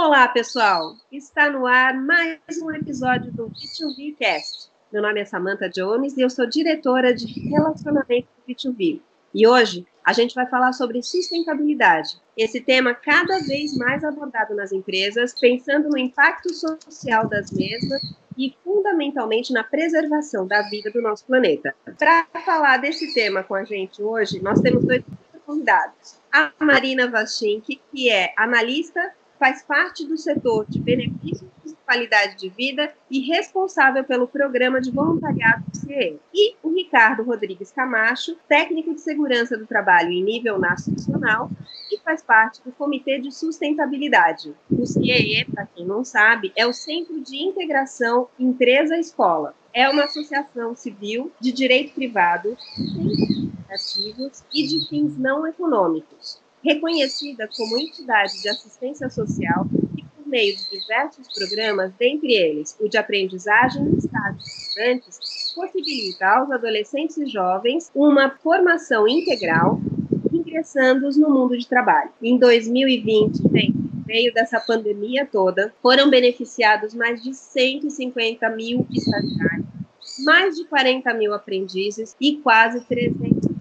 Olá, pessoal! Está no ar mais um episódio do B2B Cast. Meu nome é Samantha Jones e eu sou diretora de relacionamento do B2B. E hoje a gente vai falar sobre sustentabilidade. Esse tema cada vez mais abordado nas empresas, pensando no impacto social das mesmas e fundamentalmente na preservação da vida do nosso planeta. Para falar desse tema com a gente hoje, nós temos dois convidados. A Marina Vachink, que é analista faz parte do setor de benefícios de qualidade de vida e responsável pelo programa de voluntariado do CIE. E o Ricardo Rodrigues Camacho, técnico de segurança do trabalho em nível nacional e faz parte do Comitê de Sustentabilidade. O CIE, para quem não sabe, é o Centro de Integração Empresa-Escola. É uma associação civil de direito privado, ativos e de fins não econômicos reconhecida como entidade de assistência social e por meio de diversos programas, dentre eles o de aprendizagem no estado de estudantes, possibilita aos adolescentes e jovens uma formação integral, ingressando-os no mundo de trabalho. Em 2020, gente, meio dessa pandemia toda, foram beneficiados mais de 150 mil estagiários, mais de 40 mil aprendizes e quase 300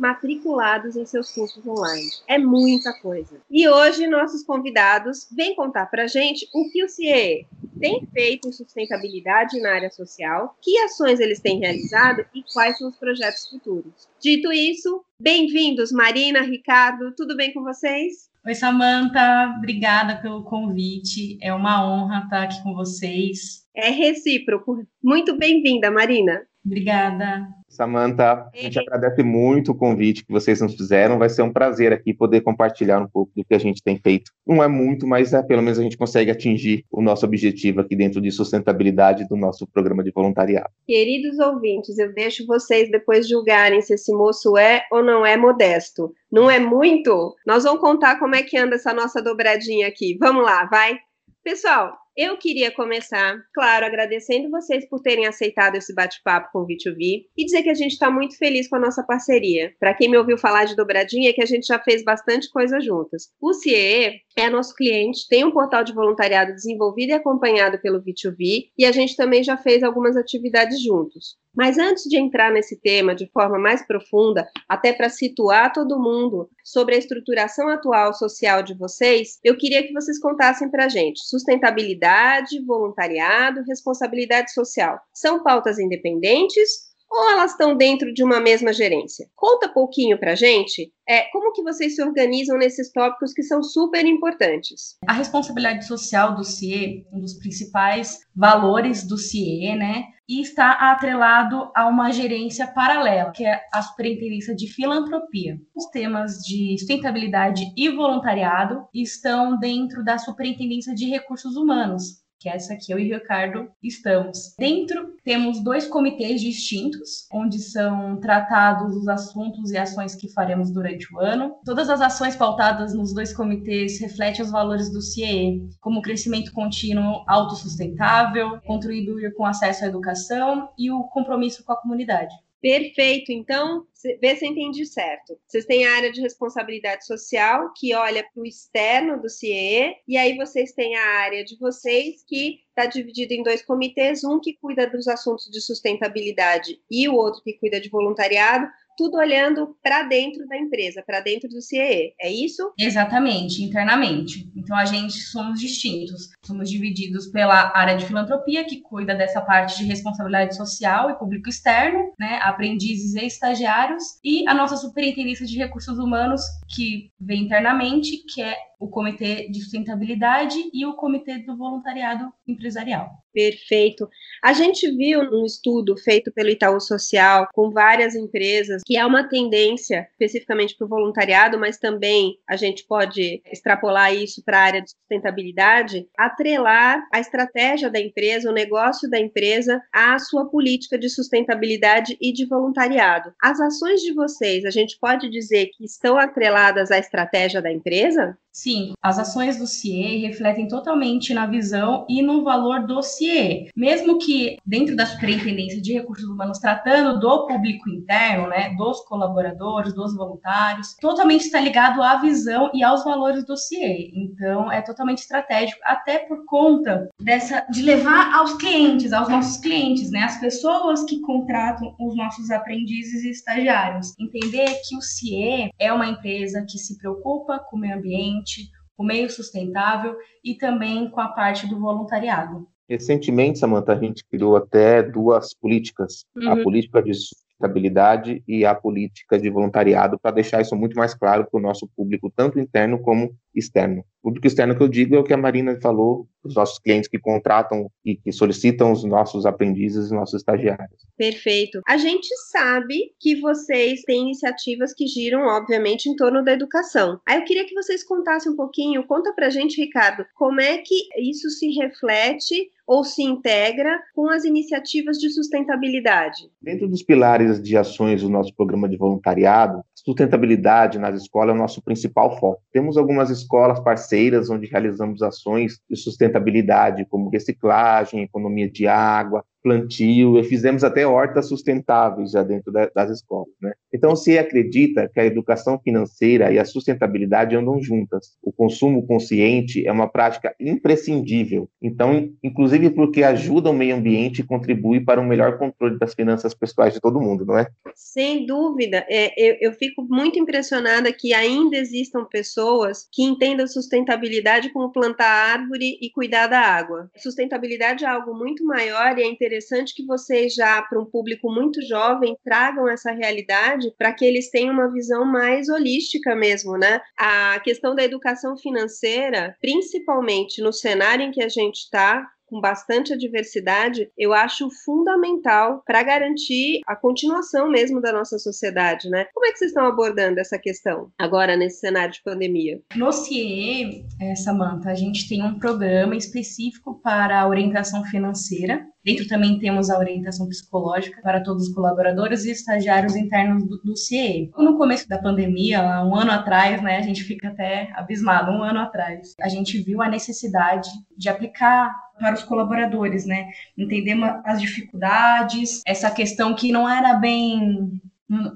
matriculados em seus cursos online. É muita coisa. E hoje nossos convidados vêm contar para gente o que o CIE tem feito em sustentabilidade na área social, que ações eles têm realizado e quais são os projetos futuros. Dito isso, bem-vindos, Marina, Ricardo, tudo bem com vocês? Oi, Samanta, obrigada pelo convite. É uma honra estar aqui com vocês. É recíproco. Muito bem-vinda, Marina. Obrigada. Samanta, a gente agradece muito o convite que vocês nos fizeram. Vai ser um prazer aqui poder compartilhar um pouco do que a gente tem feito. Não é muito, mas é, pelo menos a gente consegue atingir o nosso objetivo aqui dentro de sustentabilidade do nosso programa de voluntariado. Queridos ouvintes, eu deixo vocês depois julgarem se esse moço é ou não é modesto. Não é muito? Nós vamos contar como é que anda essa nossa dobradinha aqui. Vamos lá, vai? Pessoal, eu queria começar, claro, agradecendo vocês por terem aceitado esse bate-papo com o V2V e dizer que a gente está muito feliz com a nossa parceria. Para quem me ouviu falar de dobradinha, é que a gente já fez bastante coisa juntas. O CIE é nosso cliente, tem um portal de voluntariado desenvolvido e acompanhado pelo V2V e a gente também já fez algumas atividades juntos. Mas antes de entrar nesse tema de forma mais profunda, até para situar todo mundo sobre a estruturação atual social de vocês, eu queria que vocês contassem para a gente sustentabilidade, voluntariado, responsabilidade social. São pautas independentes ou elas estão dentro de uma mesma gerência? Conta pouquinho para gente é, como que vocês se organizam nesses tópicos que são super importantes. A responsabilidade social do CIE, um dos principais valores do CIE, né, e está atrelado a uma gerência paralela, que é a Superintendência de Filantropia. Os temas de sustentabilidade e voluntariado estão dentro da Superintendência de Recursos Humanos, que é essa aqui eu e Ricardo estamos. Dentro temos dois comitês distintos, onde são tratados os assuntos e ações que faremos durante o ano. Todas as ações pautadas nos dois comitês refletem os valores do CIE, como crescimento contínuo autossustentável, contribuir com acesso à educação e o compromisso com a comunidade. Perfeito. Então, vê se eu entendi certo. Vocês têm a área de responsabilidade social, que olha para o externo do CIE, e aí vocês têm a área de vocês, que está dividida em dois comitês, um que cuida dos assuntos de sustentabilidade e o outro que cuida de voluntariado, tudo olhando para dentro da empresa, para dentro do CIE. É isso? Exatamente, internamente. Então a gente somos distintos. Somos divididos pela área de filantropia, que cuida dessa parte de responsabilidade social e público externo, né, aprendizes e estagiários, e a nossa superintendência de recursos humanos, que vem internamente, que é o Comitê de Sustentabilidade e o Comitê do Voluntariado Empresarial. Perfeito. A gente viu um estudo feito pelo Itaú Social com várias empresas que há uma tendência, especificamente para o voluntariado, mas também a gente pode extrapolar isso para a área de sustentabilidade, atrelar a estratégia da empresa, o negócio da empresa, à sua política de sustentabilidade e de voluntariado. As ações de vocês, a gente pode dizer que estão atreladas à estratégia da empresa? Sim Sim, as ações do CIE refletem totalmente na visão e no valor do CIE. Mesmo que dentro da Superintendência de Recursos Humanos, tratando do público interno, né, dos colaboradores, dos voluntários, totalmente está ligado à visão e aos valores do CIE. Então, é totalmente estratégico, até por conta dessa de levar aos clientes, aos nossos clientes, né, as pessoas que contratam os nossos aprendizes e estagiários, entender que o CIE é uma empresa que se preocupa com o meio ambiente, o meio sustentável e também com a parte do voluntariado. Recentemente, Samantha, a gente criou até duas políticas: uhum. a política de sustentabilidade e a política de voluntariado, para deixar isso muito mais claro para o nosso público, tanto interno como externo. O público externo que eu digo é o que a Marina falou, os nossos clientes que contratam e que solicitam os nossos aprendizes e nossos estagiários. Perfeito. A gente sabe que vocês têm iniciativas que giram, obviamente, em torno da educação. Aí eu queria que vocês contassem um pouquinho, conta pra gente, Ricardo, como é que isso se reflete ou se integra com as iniciativas de sustentabilidade? Dentro dos pilares de ações do nosso programa de voluntariado, sustentabilidade nas escolas é o nosso principal foco. Temos algumas escolas parceiras onde realizamos ações de sustentabilidade, como reciclagem, economia de água, plantio fizemos até hortas sustentáveis já dentro da, das escolas, né? Então, se acredita que a educação financeira e a sustentabilidade andam juntas. O consumo consciente é uma prática imprescindível. Então, inclusive porque ajuda o meio ambiente e contribui para um melhor controle das finanças pessoais de todo mundo, não é? Sem dúvida. É, eu, eu fico muito impressionada que ainda existam pessoas que entendam sustentabilidade como plantar árvore e cuidar da água. Sustentabilidade é algo muito maior e é interessante interessante que vocês já, para um público muito jovem, tragam essa realidade para que eles tenham uma visão mais holística mesmo, né? A questão da educação financeira, principalmente no cenário em que a gente está, com bastante adversidade, eu acho fundamental para garantir a continuação mesmo da nossa sociedade, né? Como é que vocês estão abordando essa questão agora nesse cenário de pandemia? No CIE, é, Samantha, a gente tem um programa específico para a orientação financeira. Dentro também temos a orientação psicológica para todos os colaboradores e estagiários internos do, do CIE. No começo da pandemia, um ano atrás, né, a gente fica até abismado, um ano atrás, a gente viu a necessidade de aplicar para os colaboradores, né? Entender as dificuldades, essa questão que não era bem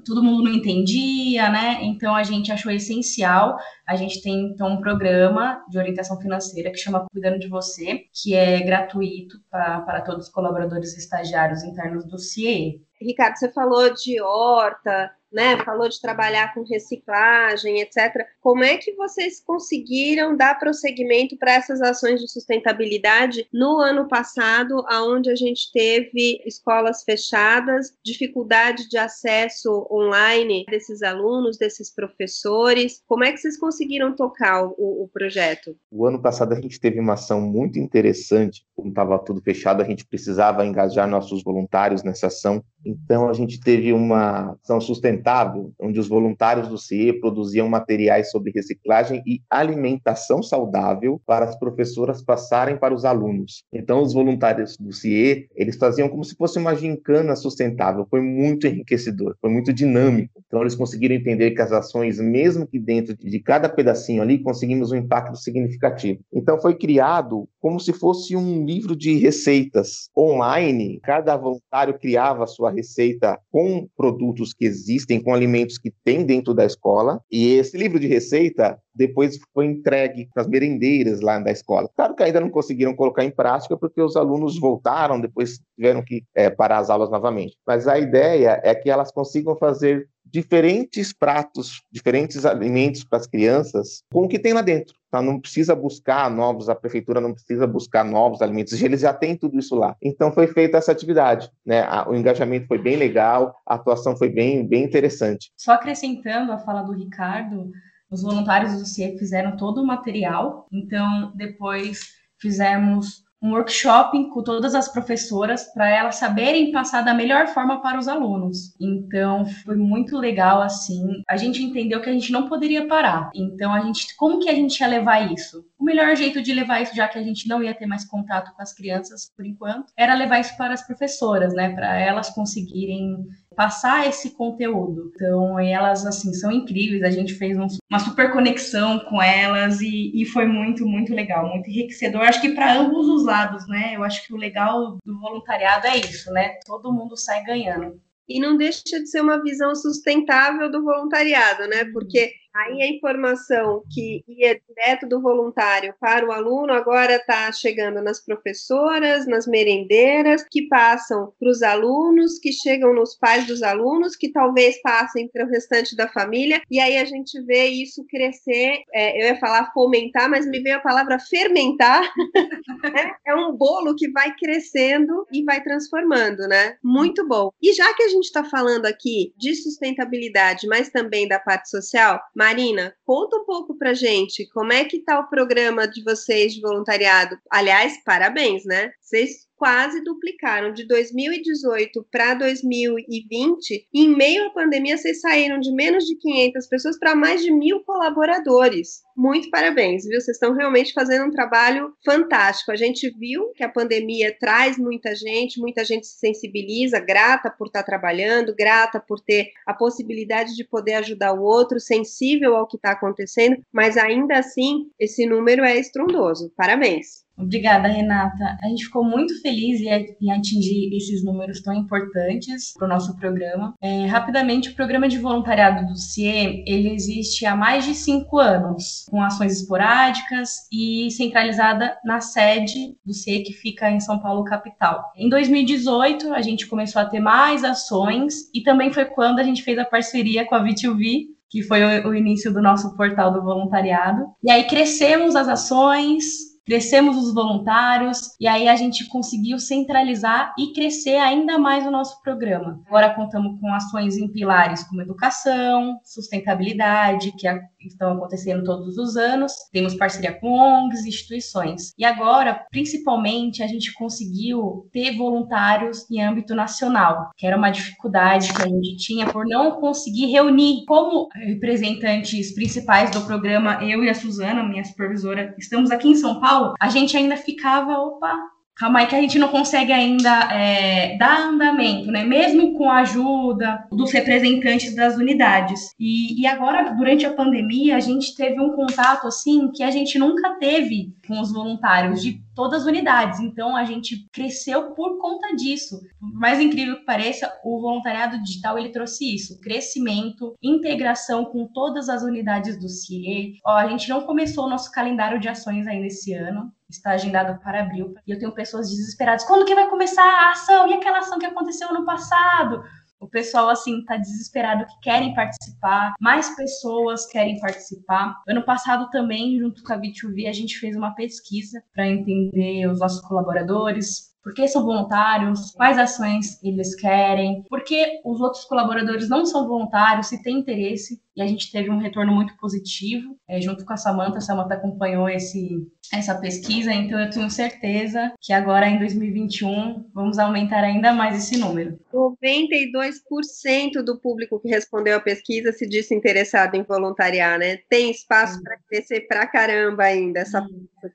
todo mundo não entendia, né? Então a gente achou essencial. A gente tem então um programa de orientação financeira que chama Cuidando de Você, que é gratuito para todos os colaboradores estagiários internos do CIE. Ricardo, você falou de horta, né? Falou de trabalhar com reciclagem, etc. Como é que vocês conseguiram dar prosseguimento para essas ações de sustentabilidade no ano passado, aonde a gente teve escolas fechadas, dificuldade de acesso online desses alunos, desses professores? Como é que vocês conseguiram tocar o, o projeto? O ano passado a gente teve uma ação muito interessante, como estava tudo fechado, a gente precisava engajar nossos voluntários nessa ação. Então a gente teve uma ação sustentável sustentável, onde os voluntários do CIE produziam materiais sobre reciclagem e alimentação saudável para as professoras passarem para os alunos. Então, os voluntários do CIE, eles faziam como se fosse uma gincana sustentável. Foi muito enriquecedor, foi muito dinâmico. Então, eles conseguiram entender que as ações, mesmo que dentro de cada pedacinho ali, conseguimos um impacto significativo. Então, foi criado como se fosse um livro de receitas online. Cada voluntário criava a sua receita com produtos que existem com alimentos que tem dentro da escola. E esse livro de receita depois foi entregue para as merendeiras lá da escola. Claro que ainda não conseguiram colocar em prática porque os alunos voltaram, depois tiveram que é, parar as aulas novamente. Mas a ideia é que elas consigam fazer diferentes pratos, diferentes alimentos para as crianças com o que tem lá dentro. Tá? Não precisa buscar novos, a prefeitura não precisa buscar novos alimentos, eles já têm tudo isso lá. Então foi feita essa atividade, né? O engajamento foi bem legal, a atuação foi bem, bem interessante. Só acrescentando a fala do Ricardo, os voluntários do CIE fizeram todo o material, então depois fizemos um workshop com todas as professoras para elas saberem passar da melhor forma para os alunos. Então foi muito legal assim. A gente entendeu que a gente não poderia parar. Então a gente, como que a gente ia levar isso? O melhor jeito de levar isso, já que a gente não ia ter mais contato com as crianças por enquanto, era levar isso para as professoras, né? Para elas conseguirem passar esse conteúdo. Então, elas, assim, são incríveis. A gente fez um, uma super conexão com elas e, e foi muito, muito legal, muito enriquecedor. Acho que para ambos os lados, né? Eu acho que o legal do voluntariado é isso, né? Todo mundo sai ganhando. E não deixa de ser uma visão sustentável do voluntariado, né? Porque Aí a informação que ia direto do voluntário para o aluno agora está chegando nas professoras, nas merendeiras, que passam para os alunos, que chegam nos pais dos alunos, que talvez passem para o restante da família, e aí a gente vê isso crescer. É, eu ia falar fomentar, mas me veio a palavra fermentar. é, é um bolo que vai crescendo e vai transformando, né? Muito bom. E já que a gente está falando aqui de sustentabilidade, mas também da parte social, Marina, conta um pouco pra gente como é que tá o programa de vocês de voluntariado. Aliás, parabéns, né? Vocês quase duplicaram de 2018 para 2020. Em meio à pandemia, vocês saíram de menos de 500 pessoas para mais de mil colaboradores. Muito parabéns, viu? Vocês estão realmente fazendo um trabalho fantástico. A gente viu que a pandemia traz muita gente, muita gente se sensibiliza, grata por estar trabalhando, grata por ter a possibilidade de poder ajudar o outro, sensível ao que está acontecendo, mas ainda assim, esse número é estrondoso. Parabéns. Obrigada, Renata. A gente ficou muito feliz em atingir esses números tão importantes para o nosso programa. É, rapidamente, o programa de voluntariado do CIE ele existe há mais de cinco anos, com ações esporádicas e centralizada na sede do CIE, que fica em São Paulo, capital. Em 2018, a gente começou a ter mais ações e também foi quando a gente fez a parceria com a V2V, que foi o, o início do nosso portal do voluntariado. E aí crescemos as ações, crescemos os voluntários e aí a gente conseguiu centralizar e crescer ainda mais o nosso programa. Agora contamos com ações em pilares como educação, sustentabilidade, que estão acontecendo todos os anos, temos parceria com ONGs, instituições. E agora, principalmente, a gente conseguiu ter voluntários em âmbito nacional, que era uma dificuldade que a gente tinha por não conseguir reunir como representantes principais do programa, eu e a Suzana, minha supervisora, estamos aqui em São Paulo, a gente ainda ficava, opa, calma aí que a gente não consegue ainda é, dar andamento, né? Mesmo com a ajuda dos representantes das unidades. E, e, agora, durante a pandemia, a gente teve um contato assim que a gente nunca teve com os voluntários de todas as unidades. Então a gente cresceu por conta disso. Mais incrível que pareça, o voluntariado digital ele trouxe isso: crescimento, integração com todas as unidades do CIE. Ó, a gente não começou o nosso calendário de ações ainda esse ano. Está agendado para abril. E eu tenho pessoas desesperadas. Quando que vai começar a ação? E aquela ação que aconteceu ano passado? O pessoal, assim, tá desesperado que querem participar, mais pessoas querem participar. Ano passado também, junto com a B2V, a gente fez uma pesquisa para entender os nossos colaboradores, por que são voluntários, quais ações eles querem, por que os outros colaboradores não são voluntários, se tem interesse, e a gente teve um retorno muito positivo, é, junto com a Samanta, a Samanta acompanhou esse, essa pesquisa, então eu tenho certeza que agora em 2021 vamos aumentar ainda mais esse número. 92% do público que respondeu a pesquisa se disse interessado em voluntariar, né? Tem espaço para crescer pra caramba ainda, essa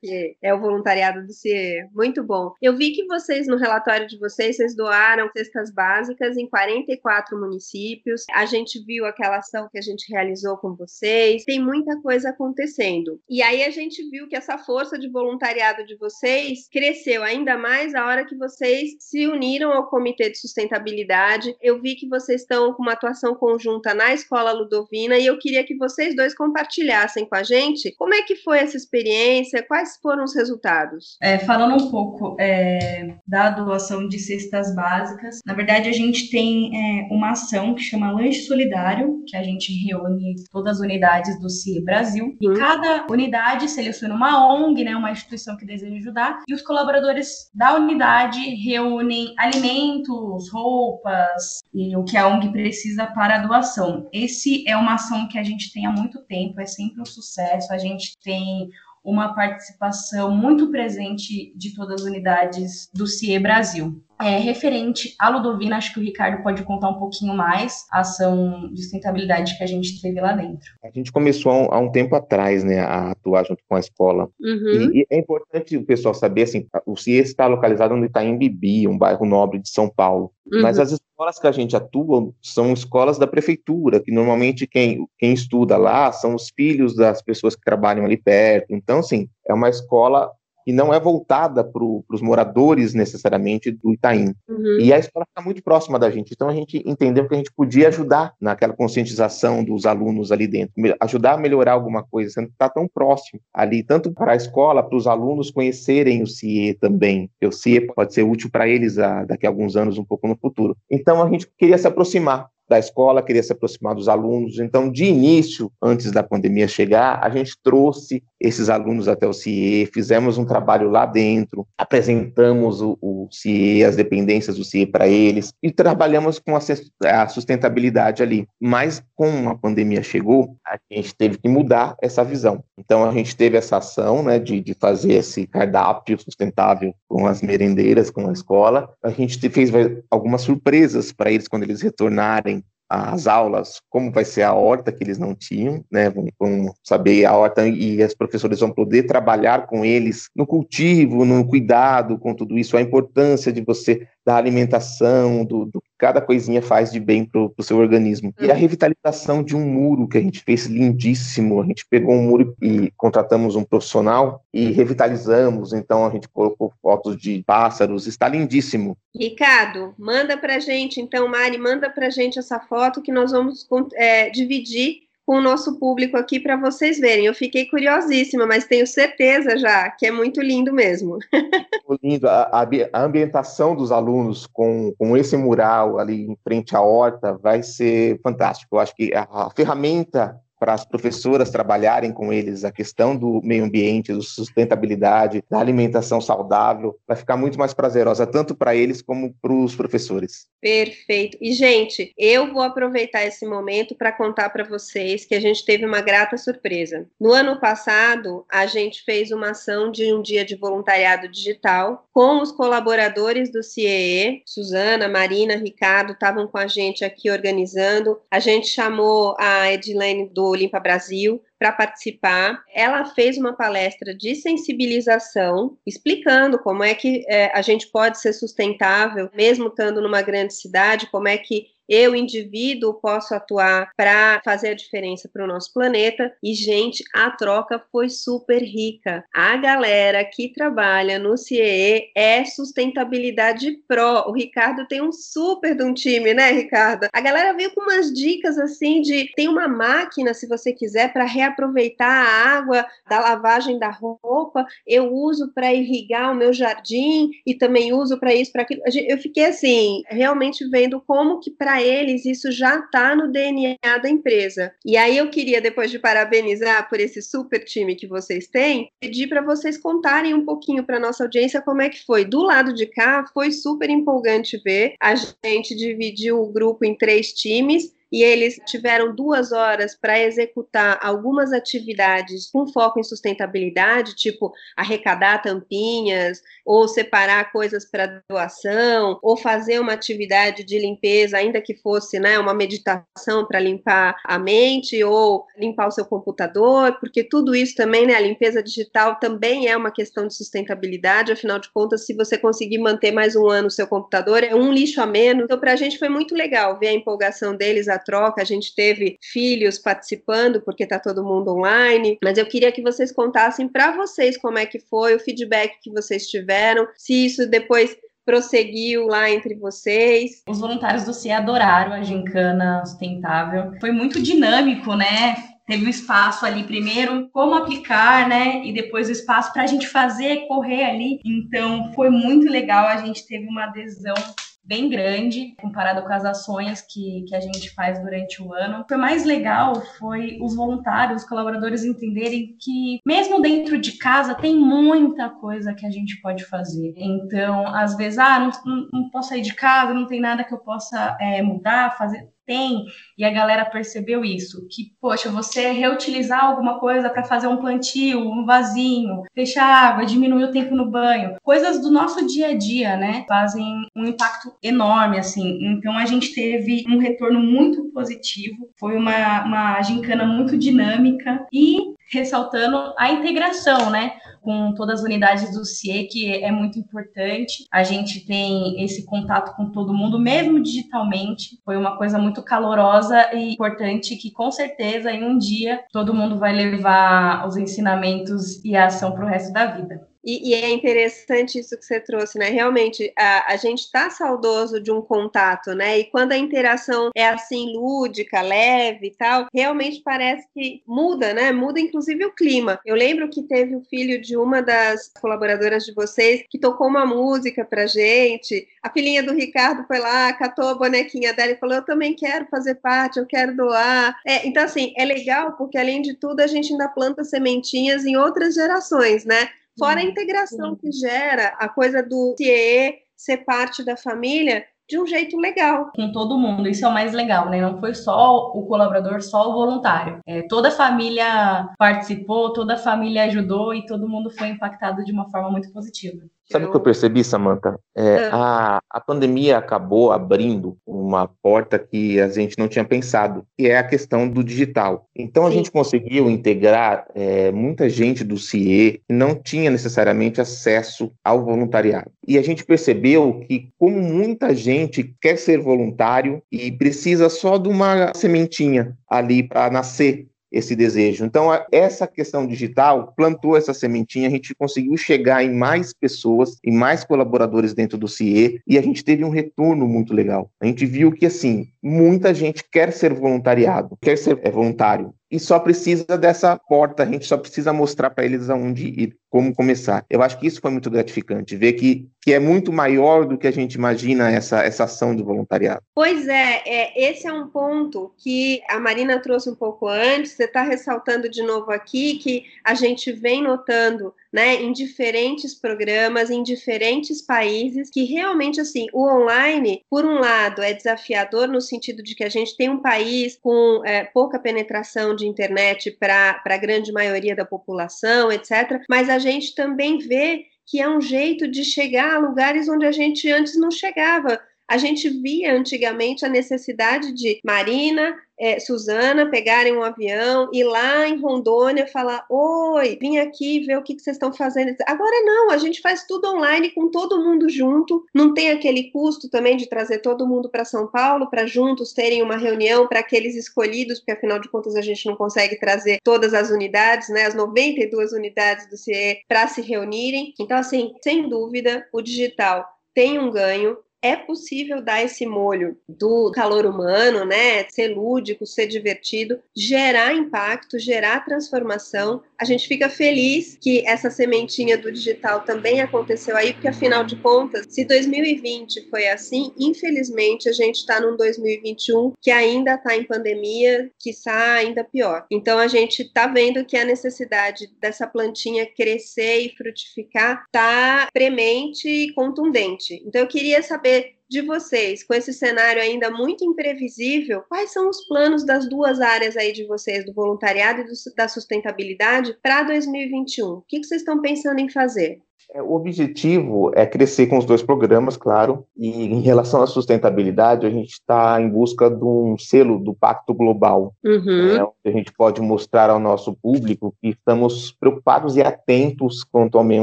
que é o voluntariado do CIE. Muito bom. Eu vi que vocês, no relatório de vocês, vocês doaram cestas básicas em 44 municípios. A gente viu aquela ação que a gente realizou com vocês. Tem muita coisa acontecendo. E aí a gente viu que essa força de voluntariado de vocês cresceu ainda mais a hora que vocês se uniram ao Comitê de Sustentabilidade. Eu vi que vocês estão com uma atuação conjunta na Escola Ludovina e eu queria que vocês dois compartilhassem com a gente como é que foi essa experiência, quais foram os resultados? É, falando um pouco é, da doação de cestas básicas, na verdade a gente tem é, uma ação que chama Lanche Solidário, que a gente reúne todas as unidades do CIE Brasil. E cada unidade seleciona uma ONG, né, uma instituição que deseja ajudar, e os colaboradores da unidade reúnem alimentos, roupas e o que a ONG precisa para a doação. Esse é uma ação que a gente tem há muito tempo, é sempre um sucesso. A gente tem uma participação muito presente de todas as unidades do CIE Brasil. É, referente à Ludovina, acho que o Ricardo pode contar um pouquinho mais a ação de sustentabilidade que a gente teve lá dentro. A gente começou há um, há um tempo atrás, né, a atuar junto com a escola. Uhum. E, e, é importante o pessoal saber, assim, o CIE está localizado no Itaim Bibi, um bairro nobre de São Paulo. Uhum. Mas as escolas que a gente atua são escolas da prefeitura, que normalmente quem, quem estuda lá são os filhos das pessoas que trabalham ali perto. Então, assim, é uma escola e não é voltada para os moradores necessariamente do Itaim. Uhum. E a escola está muito próxima da gente, então a gente entendeu que a gente podia ajudar naquela conscientização dos alunos ali dentro, ajudar a melhorar alguma coisa, você não está tão próximo ali, tanto para a escola, para os alunos conhecerem o CIE também, o CIE pode ser útil para eles a, daqui a alguns anos, um pouco no futuro. Então a gente queria se aproximar da escola, queria se aproximar dos alunos. Então, de início, antes da pandemia chegar, a gente trouxe esses alunos até o CIE, fizemos um trabalho lá dentro, apresentamos o, o CIE, as dependências do CIE para eles e trabalhamos com a, sustentabilidade ali. Mas, com a pandemia chegou, a gente teve que mudar essa visão. Então, a gente teve essa ação né, de, de fazer esse cardápio sustentável com as merendeiras, com a escola. A gente fez algumas surpresas para eles quando eles retornarem as aulas, como vai ser a horta que eles não tinham, né? Vão, vão, saber a horta e as professores vão poder trabalhar com eles no cultivo, no cuidado com tudo isso, a importância de você da alimentação, do, do cada coisinha faz de bem para o seu organismo. E a uhum. revitalização de um muro que a gente fez lindíssimo. A gente pegou um muro e contratamos um profissional e revitalizamos. Então a gente colocou fotos de pássaros. Está lindíssimo. Ricardo, manda para gente. Então, Mari, manda para gente essa foto que nós vamos é, dividir com o nosso público aqui para vocês verem. Eu fiquei curiosíssima, mas tenho certeza já que é muito lindo mesmo. lindo. A, a, ambientação dos alunos com, com esse mural ali em frente à horta vai ser fantástico. Eu acho que a, a ferramenta para as professoras trabalharem com eles a questão do meio ambiente, da sustentabilidade, da alimentação saudável, vai ficar muito mais prazerosa, tanto para eles como para os professores. Perfeito. E, gente, eu vou aproveitar esse momento para contar para vocês que a gente teve uma grata surpresa. No ano passado, a gente fez uma ação de um dia de voluntariado digital com os colaboradores do CIEE, Suzana, Marina, Ricardo, estavam com a gente aqui organizando. A gente chamou a Edilene do Limpa Brasil para participar. Ela fez uma palestra de sensibilização, explicando como é que é, a gente pode ser sustentável, mesmo estando numa grande cidade, como é que eu, indivíduo, posso atuar para fazer a diferença para o nosso planeta. E, gente, a troca foi super rica. A galera que trabalha no CIE é sustentabilidade pro. O Ricardo tem um super de um time, né, Ricardo? A galera veio com umas dicas assim de tem uma máquina, se você quiser, para reaproveitar a água da lavagem da roupa. Eu uso para irrigar o meu jardim e também uso para isso, para aquilo. Eu fiquei assim, realmente vendo como que para eles isso já está no DNA da empresa. E aí eu queria, depois de parabenizar por esse super time que vocês têm, pedir para vocês contarem um pouquinho para nossa audiência como é que foi. Do lado de cá, foi super empolgante ver. A gente dividiu o grupo em três times e eles tiveram duas horas para executar algumas atividades com foco em sustentabilidade, tipo arrecadar tampinhas, ou separar coisas para doação, ou fazer uma atividade de limpeza, ainda que fosse né, uma meditação para limpar a mente, ou limpar o seu computador, porque tudo isso também, né, a limpeza digital também é uma questão de sustentabilidade, afinal de contas, se você conseguir manter mais um ano o seu computador, é um lixo a menos. Então, para a gente foi muito legal ver a empolgação deles, a troca, a gente teve filhos participando, porque está todo mundo online, mas eu queria que vocês contassem para vocês como é que foi o feedback que vocês tiveram, se isso depois prosseguiu lá entre vocês. Os voluntários do CIE adoraram a gincana sustentável. Foi muito dinâmico, né? Teve um espaço ali primeiro, como aplicar, né? E depois o espaço para a gente fazer, correr ali. Então foi muito legal, a gente teve uma adesão bem grande comparado com as ações que, que a gente faz durante o ano. O que foi mais legal foi os voluntários, os colaboradores entenderem que, mesmo dentro de casa, tem muita coisa que a gente pode fazer. Então, às vezes, ah, não, não, posso sair de casa, não tem nada que eu possa é, mudar, fazer tem e a galera percebeu isso, que poxa, você reutilizar alguma coisa para fazer um plantio, um vasinho, fechar água, diminuir o tempo no banho, coisas do nosso dia a dia, né, fazem um impacto enorme assim. Então a gente teve um retorno muito positivo, foi uma uma gincana muito dinâmica e ressaltando a integração, né? com todas as unidades do CIE, que é muito importante. A gente tem esse contato com todo mundo, mesmo digitalmente. Foi uma coisa muito calorosa e importante que, com certeza, em um dia, todo mundo vai levar os ensinamentos e a ação para o resto da vida. E, e, é interessante isso que você trouxe, né? Realmente, a, a gente está saudoso de um contato, né? E quando a interação é assim, lúdica, leve e tal, realmente parece que muda, né? Muda inclusive o clima. Eu lembro que teve o filho de uma das colaboradoras de vocês que tocou uma música pra gente. A filhinha do Ricardo foi lá, catou a bonequinha dela e falou: Eu também quero fazer parte, eu quero doar. É, então, assim, é legal porque, além de tudo, a gente ainda planta sementinhas em outras gerações, né? Fora a integração que gera a coisa do CIE ser parte da família de um jeito legal. Com todo mundo, isso é o mais legal, né? Não foi só o colaborador, só o voluntário. É, toda a família participou, toda a família ajudou e todo mundo foi impactado de uma forma muito positiva. Sabe o que eu percebi, Samantha? É, ah. a, a pandemia acabou abrindo uma porta que a gente não tinha pensado, que é a questão do digital. Então, a Sim. gente conseguiu integrar é, muita gente do CIE que não tinha necessariamente acesso ao voluntariado. E a gente percebeu que, como muita gente quer ser voluntário e precisa só de uma sementinha ali para nascer esse desejo. Então, essa questão digital plantou essa sementinha, a gente conseguiu chegar em mais pessoas, em mais colaboradores dentro do CIE, e a gente teve um retorno muito legal. A gente viu que, assim, muita gente quer ser voluntariado, quer ser é, voluntário, e só precisa dessa porta, a gente só precisa mostrar para eles aonde ir, como começar. Eu acho que isso foi muito gratificante, ver que, que é muito maior do que a gente imagina essa, essa ação do voluntariado. Pois é, é, esse é um ponto que a Marina trouxe um pouco antes, você está ressaltando de novo aqui, que a gente vem notando né, em diferentes programas, em diferentes países, que realmente, assim, o online, por um lado, é desafiador no sentido de que a gente tem um país com é, pouca penetração de internet para a grande maioria da população, etc., mas a gente também vê que é um jeito de chegar a lugares onde a gente antes não chegava. A gente via antigamente a necessidade de Marina, é, Suzana pegarem um avião e lá em Rondônia falar: Oi, vim aqui ver o que, que vocês estão fazendo. Agora não, a gente faz tudo online com todo mundo junto, não tem aquele custo também de trazer todo mundo para São Paulo para juntos terem uma reunião para aqueles escolhidos, porque afinal de contas a gente não consegue trazer todas as unidades, né, as 92 unidades do CIE para se reunirem. Então, assim, sem dúvida, o digital tem um ganho, é possível dar esse molho do calor humano, né? Ser lúdico, ser divertido, gerar impacto, gerar transformação. A gente fica feliz que essa sementinha do digital também aconteceu aí, porque afinal de contas, se 2020 foi assim, infelizmente a gente está num 2021 que ainda está em pandemia, que está ainda pior. Então a gente está vendo que a necessidade dessa plantinha crescer e frutificar está premente e contundente. Então eu queria saber de vocês, com esse cenário ainda muito imprevisível, quais são os planos das duas áreas aí de vocês, do voluntariado e do, da sustentabilidade, para 2021? O que, que vocês estão pensando em fazer? É, o objetivo é crescer com os dois programas, claro, e em relação à sustentabilidade, a gente está em busca de um selo do Pacto Global, uhum. né, onde a gente pode mostrar ao nosso público que estamos preocupados e atentos quanto ao meio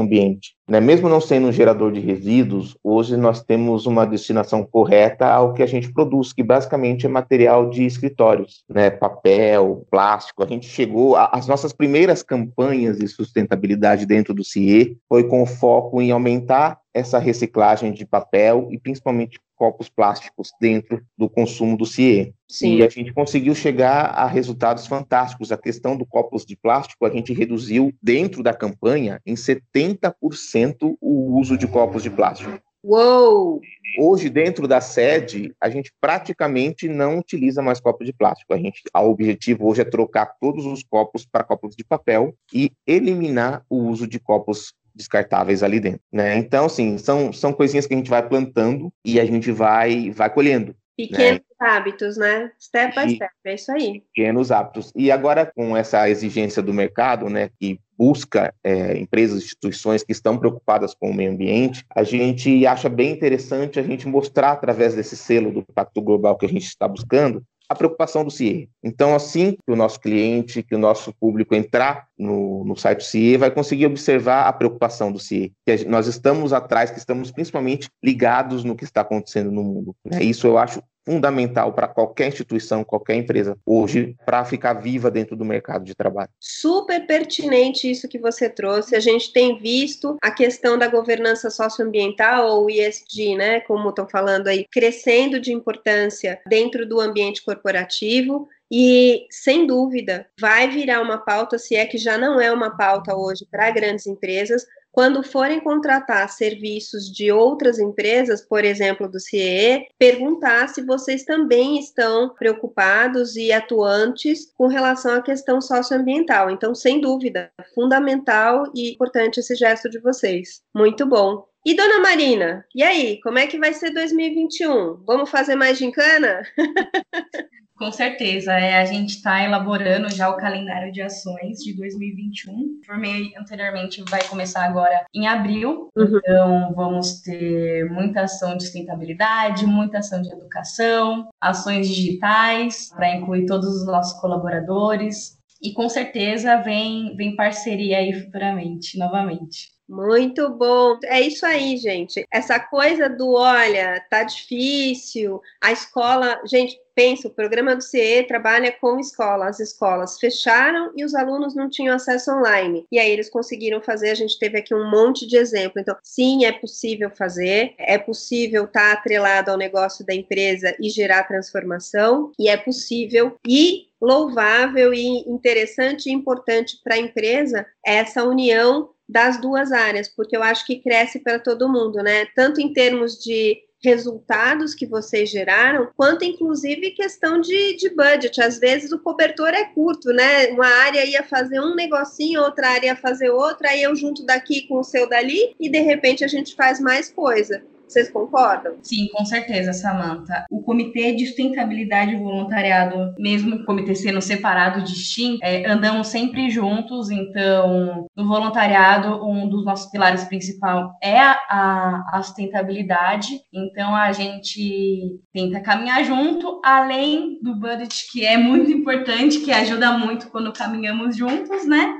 ambiente. Né? Mesmo não sendo um gerador de resíduos, hoje nós temos uma destinação correta ao que a gente produz, que basicamente é material de escritórios, né? papel, plástico. A gente chegou, as nossas primeiras campanhas de sustentabilidade dentro do CIE foi com foco em aumentar essa reciclagem de papel e principalmente copos plásticos dentro do consumo do CIE. Sim. E a gente conseguiu chegar a resultados fantásticos. A questão do copos de plástico, a gente reduziu dentro da campanha em 70% o uso de copos de plástico. Uou! Hoje, dentro da sede, a gente praticamente não utiliza mais copos de plástico. A gente, o objetivo hoje é trocar todos os copos para copos de papel e eliminar o uso de copos descartáveis ali dentro, né? Então, assim, são, são coisinhas que a gente vai plantando e a gente vai, vai colhendo. Pequenos né? hábitos, né? Step by step, é isso aí. Pequenos hábitos. E agora, com essa exigência do mercado, né, que busca é, empresas, instituições que estão preocupadas com o meio ambiente, a gente acha bem interessante a gente mostrar através desse selo do Pacto Global que a gente está buscando a preocupação do CIE. Então, assim que o nosso cliente, que o nosso público entrar no, no site do CIE, vai conseguir observar a preocupação do CIE, que nós estamos atrás, que estamos principalmente ligados no que está acontecendo no mundo. Né? Isso eu acho fundamental para qualquer instituição, qualquer empresa hoje, para ficar viva dentro do mercado de trabalho. Super pertinente isso que você trouxe. A gente tem visto a questão da governança socioambiental, ou ESG, né, como estão falando aí, crescendo de importância dentro do ambiente corporativo. E, sem dúvida, vai virar uma pauta, se é que já não é uma pauta hoje para grandes empresas, quando forem contratar serviços de outras empresas, por exemplo, do CIE, perguntar se vocês também estão preocupados e atuantes com relação à questão socioambiental. Então, sem dúvida, fundamental e importante esse gesto de vocês. Muito bom. E dona Marina, e aí, como é que vai ser 2021? Vamos fazer mais gincana? Com certeza, é, a gente está elaborando já o calendário de ações de 2021. Formei anteriormente, vai começar agora em abril, uhum. então vamos ter muita ação de sustentabilidade, muita ação de educação, ações digitais para incluir todos os nossos colaboradores. E com certeza vem, vem parceria aí futuramente, novamente. Muito bom. É isso aí, gente. Essa coisa do olha, tá difícil, a escola, gente, pensa, o programa do CE trabalha com escola. As escolas fecharam e os alunos não tinham acesso online. E aí eles conseguiram fazer, a gente teve aqui um monte de exemplo. Então, sim, é possível fazer, é possível estar tá atrelado ao negócio da empresa e gerar transformação, e é possível e louvável e interessante e importante para a empresa essa união das duas áreas, porque eu acho que cresce para todo mundo, né? Tanto em termos de resultados que vocês geraram, quanto inclusive questão de, de budget. Às vezes o cobertor é curto, né? Uma área ia fazer um negocinho, outra área ia fazer outra, aí eu junto daqui com o seu dali e de repente a gente faz mais coisa. Vocês concordam? Sim, com certeza, Samantha. O Comitê de Sustentabilidade e Voluntariado, mesmo o comitê sendo separado, distinto, é, andamos sempre juntos. Então, no voluntariado, um dos nossos pilares principais é a, a, a sustentabilidade. Então, a gente tenta caminhar junto, além do budget, que é muito importante, que ajuda muito quando caminhamos juntos, né?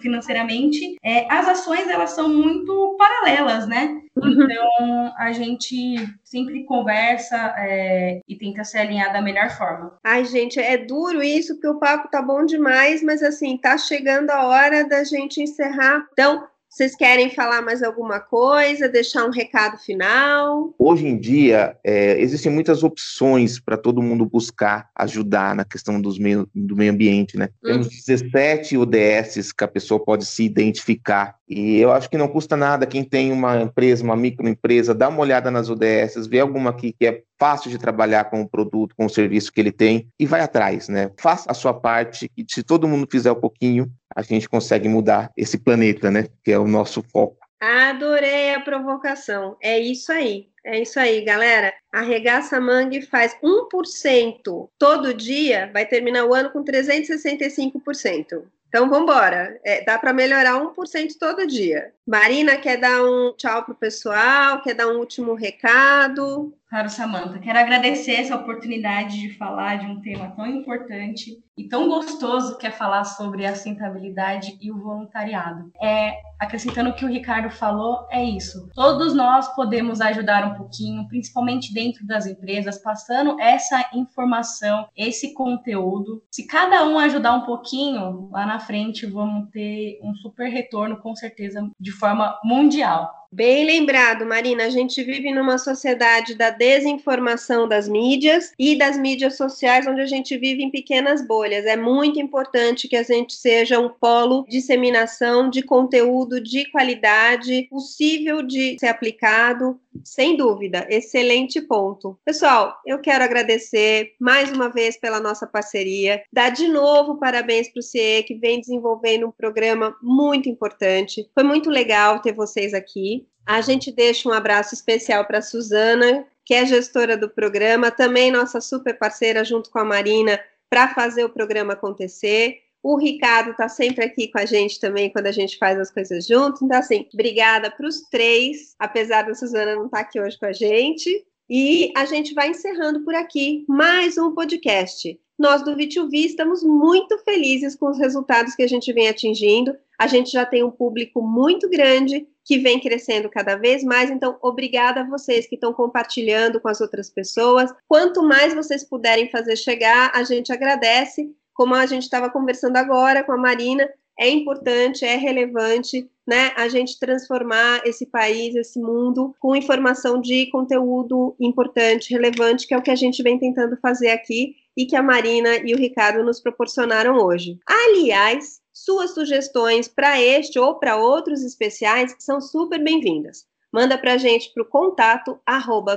financeiramente, é, as ações elas são muito paralelas, né? Uhum. Então a gente sempre conversa é, e tenta se alinhar da melhor forma. Ai, gente, é duro isso, porque o papo tá bom demais, mas assim, tá chegando a hora da gente encerrar. Então, vocês querem falar mais alguma coisa, deixar um recado final? Hoje em dia, é, existem muitas opções para todo mundo buscar ajudar na questão dos meio, do meio ambiente, né? Hum. Temos 17 ODS que a pessoa pode se identificar. E eu acho que não custa nada quem tem uma empresa, uma microempresa, dar uma olhada nas ODSs, ver alguma aqui que é fácil de trabalhar com o produto, com o serviço que ele tem e vai atrás, né? Faça a sua parte e se todo mundo fizer um pouquinho, a gente consegue mudar esse planeta, né? Que é o nosso foco. Adorei a provocação. É isso aí. É isso aí, galera. Arregaça a manga e faz 1% todo dia, vai terminar o ano com 365%. Então, vamos embora. É, dá para melhorar 1% todo dia. Marina, quer dar um tchau para o pessoal? Quer dar um último recado? Claro, Samanta. Quero agradecer essa oportunidade de falar de um tema tão importante e tão gostoso que é falar sobre a sustentabilidade e o voluntariado. É, acrescentando o que o Ricardo falou, é isso. Todos nós podemos ajudar um pouquinho, principalmente dentro das empresas, passando essa informação, esse conteúdo. Se cada um ajudar um pouquinho, lá na frente vamos ter um super retorno, com certeza, de forma mundial. Bem lembrado, Marina, a gente vive numa sociedade da desinformação das mídias e das mídias sociais, onde a gente vive em pequenas bolhas. É muito importante que a gente seja um polo de disseminação de conteúdo de qualidade, possível de ser aplicado, sem dúvida. Excelente ponto. Pessoal, eu quero agradecer mais uma vez pela nossa parceria, dar de novo parabéns para o CIE, que vem desenvolvendo um programa muito importante. Foi muito legal ter vocês aqui. A gente deixa um abraço especial para a Suzana, que é gestora do programa, também nossa super parceira junto com a Marina para fazer o programa acontecer. O Ricardo está sempre aqui com a gente também quando a gente faz as coisas juntos. Então, assim, obrigada para os três, apesar da Suzana não estar tá aqui hoje com a gente. E a gente vai encerrando por aqui mais um podcast. Nós do V2V estamos muito felizes com os resultados que a gente vem atingindo. A gente já tem um público muito grande que vem crescendo cada vez mais. Então, obrigada a vocês que estão compartilhando com as outras pessoas. Quanto mais vocês puderem fazer chegar, a gente agradece. Como a gente estava conversando agora com a Marina, é importante, é relevante, né, a gente transformar esse país, esse mundo, com informação de conteúdo importante, relevante, que é o que a gente vem tentando fazer aqui e que a Marina e o Ricardo nos proporcionaram hoje. Aliás, suas sugestões para este ou para outros especiais são super bem-vindas. Manda para a gente para o contato arroba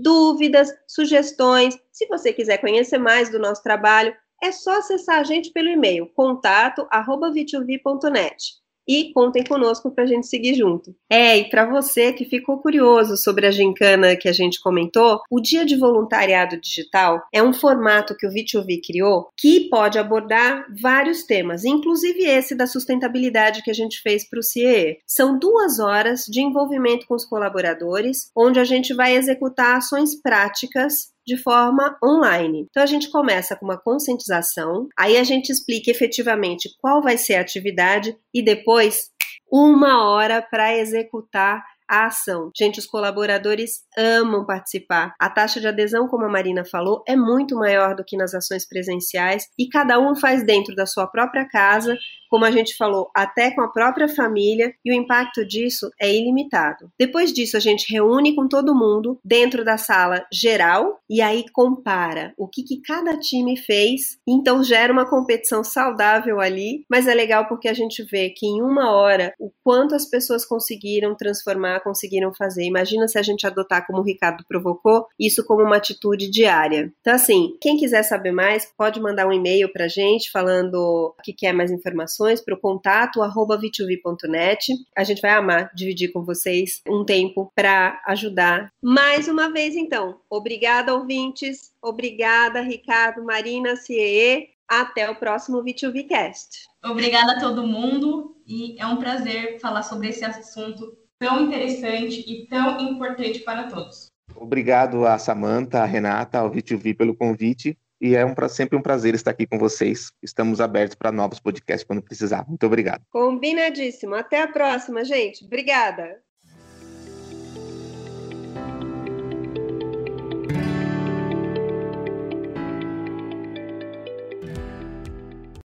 Dúvidas, sugestões, se você quiser conhecer mais do nosso trabalho, é só acessar a gente pelo e-mail contato@vituvi.net e contem conosco para a gente seguir junto. É, e para você que ficou curioso sobre a gincana que a gente comentou, o Dia de Voluntariado Digital é um formato que o V2V criou que pode abordar vários temas, inclusive esse da sustentabilidade que a gente fez para o CIE. São duas horas de envolvimento com os colaboradores, onde a gente vai executar ações práticas de forma online. Então a gente começa com uma conscientização, aí a gente explica efetivamente qual vai ser a atividade e depois uma hora para executar a ação. Gente, os colaboradores amam participar. A taxa de adesão, como a Marina falou, é muito maior do que nas ações presenciais e cada um faz dentro da sua própria casa como a gente falou, até com a própria família, e o impacto disso é ilimitado. Depois disso, a gente reúne com todo mundo dentro da sala geral e aí compara o que, que cada time fez, então gera uma competição saudável ali, mas é legal porque a gente vê que em uma hora o quanto as pessoas conseguiram transformar, conseguiram fazer. Imagina se a gente adotar, como o Ricardo provocou, isso como uma atitude diária. Então, assim, quem quiser saber mais, pode mandar um e-mail pra gente falando o que quer mais informações informações para o contato arroba v2v.net. A gente vai amar dividir com vocês um tempo para ajudar. Mais uma vez, então, obrigada, ouvintes. Obrigada, Ricardo, Marina, CIE. Até o próximo V2Vcast. Obrigada a todo mundo e é um prazer falar sobre esse assunto tão interessante e tão importante para todos. Obrigado a Samanta, a Renata, ao V2V pelo convite e é um, sempre um prazer estar aqui com vocês. Estamos abertos para novos podcasts quando precisar. Muito obrigado. Combinadíssimo. Até a próxima, gente. Obrigada.